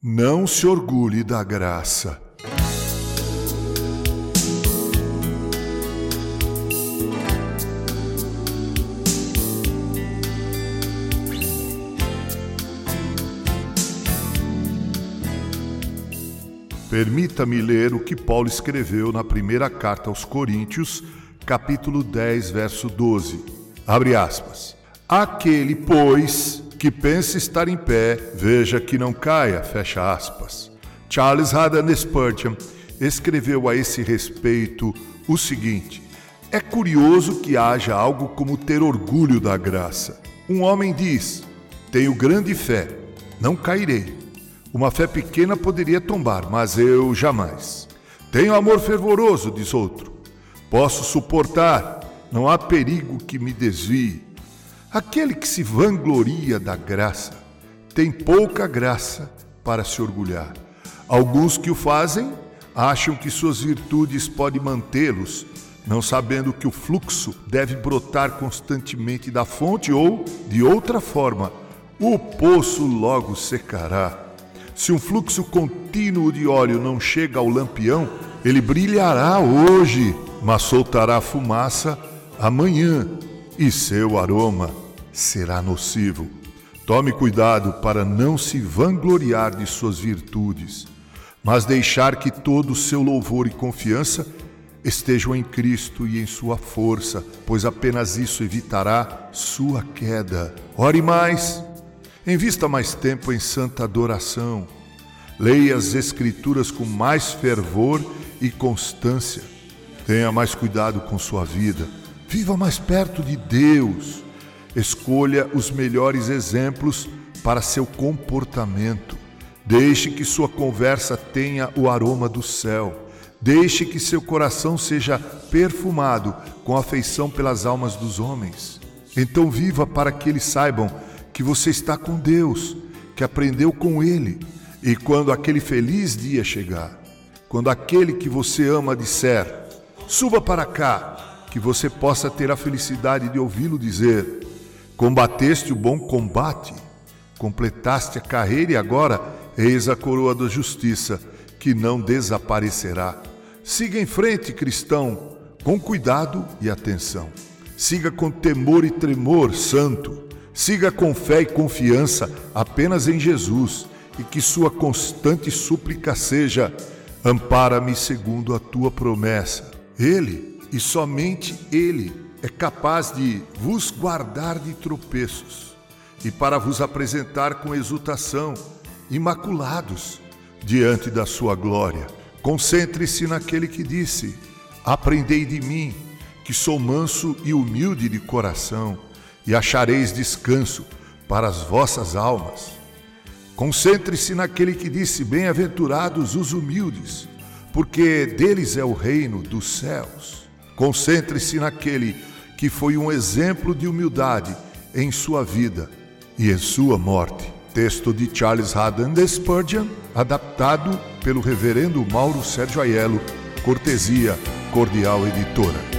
Não se orgulhe da graça. Permita-me ler o que Paulo escreveu na primeira carta aos Coríntios, capítulo 10, verso 12. Abre aspas. Aquele, pois, que pensa estar em pé, veja que não caia, fecha aspas. Charles Haddon Spurgeon escreveu a esse respeito o seguinte: É curioso que haja algo como ter orgulho da graça. Um homem diz: Tenho grande fé, não cairei. Uma fé pequena poderia tombar, mas eu jamais. Tenho amor fervoroso, diz outro. Posso suportar, não há perigo que me desvie. Aquele que se vangloria da graça tem pouca graça para se orgulhar. Alguns que o fazem acham que suas virtudes podem mantê-los, não sabendo que o fluxo deve brotar constantemente da fonte ou, de outra forma, o poço logo secará. Se um fluxo contínuo de óleo não chega ao lampião, ele brilhará hoje, mas soltará fumaça amanhã e seu aroma será nocivo. Tome cuidado para não se vangloriar de suas virtudes, mas deixar que todo o seu louvor e confiança estejam em Cristo e em sua força, pois apenas isso evitará sua queda. Ore mais, invista mais tempo em santa adoração, leia as Escrituras com mais fervor e constância, tenha mais cuidado com sua vida Viva mais perto de Deus. Escolha os melhores exemplos para seu comportamento. Deixe que sua conversa tenha o aroma do céu. Deixe que seu coração seja perfumado com afeição pelas almas dos homens. Então viva para que eles saibam que você está com Deus, que aprendeu com Ele. E quando aquele feliz dia chegar, quando aquele que você ama disser: Suba para cá, que você possa ter a felicidade de ouvi-lo dizer: Combateste o bom combate, completaste a carreira e agora eis a coroa da justiça, que não desaparecerá. Siga em frente, cristão, com cuidado e atenção. Siga com temor e tremor, santo. Siga com fé e confiança apenas em Jesus e que sua constante súplica seja: Ampara-me segundo a tua promessa. Ele e somente Ele é capaz de vos guardar de tropeços e para vos apresentar com exultação, imaculados, diante da sua glória. Concentre-se naquele que disse: Aprendei de mim, que sou manso e humilde de coração, e achareis descanso para as vossas almas. Concentre-se naquele que disse: Bem-aventurados os humildes, porque deles é o reino dos céus. Concentre-se naquele que foi um exemplo de humildade em sua vida e em sua morte. Texto de Charles Haddon Spurgeon, adaptado pelo reverendo Mauro Sérgio Aiello, cortesia Cordial Editora.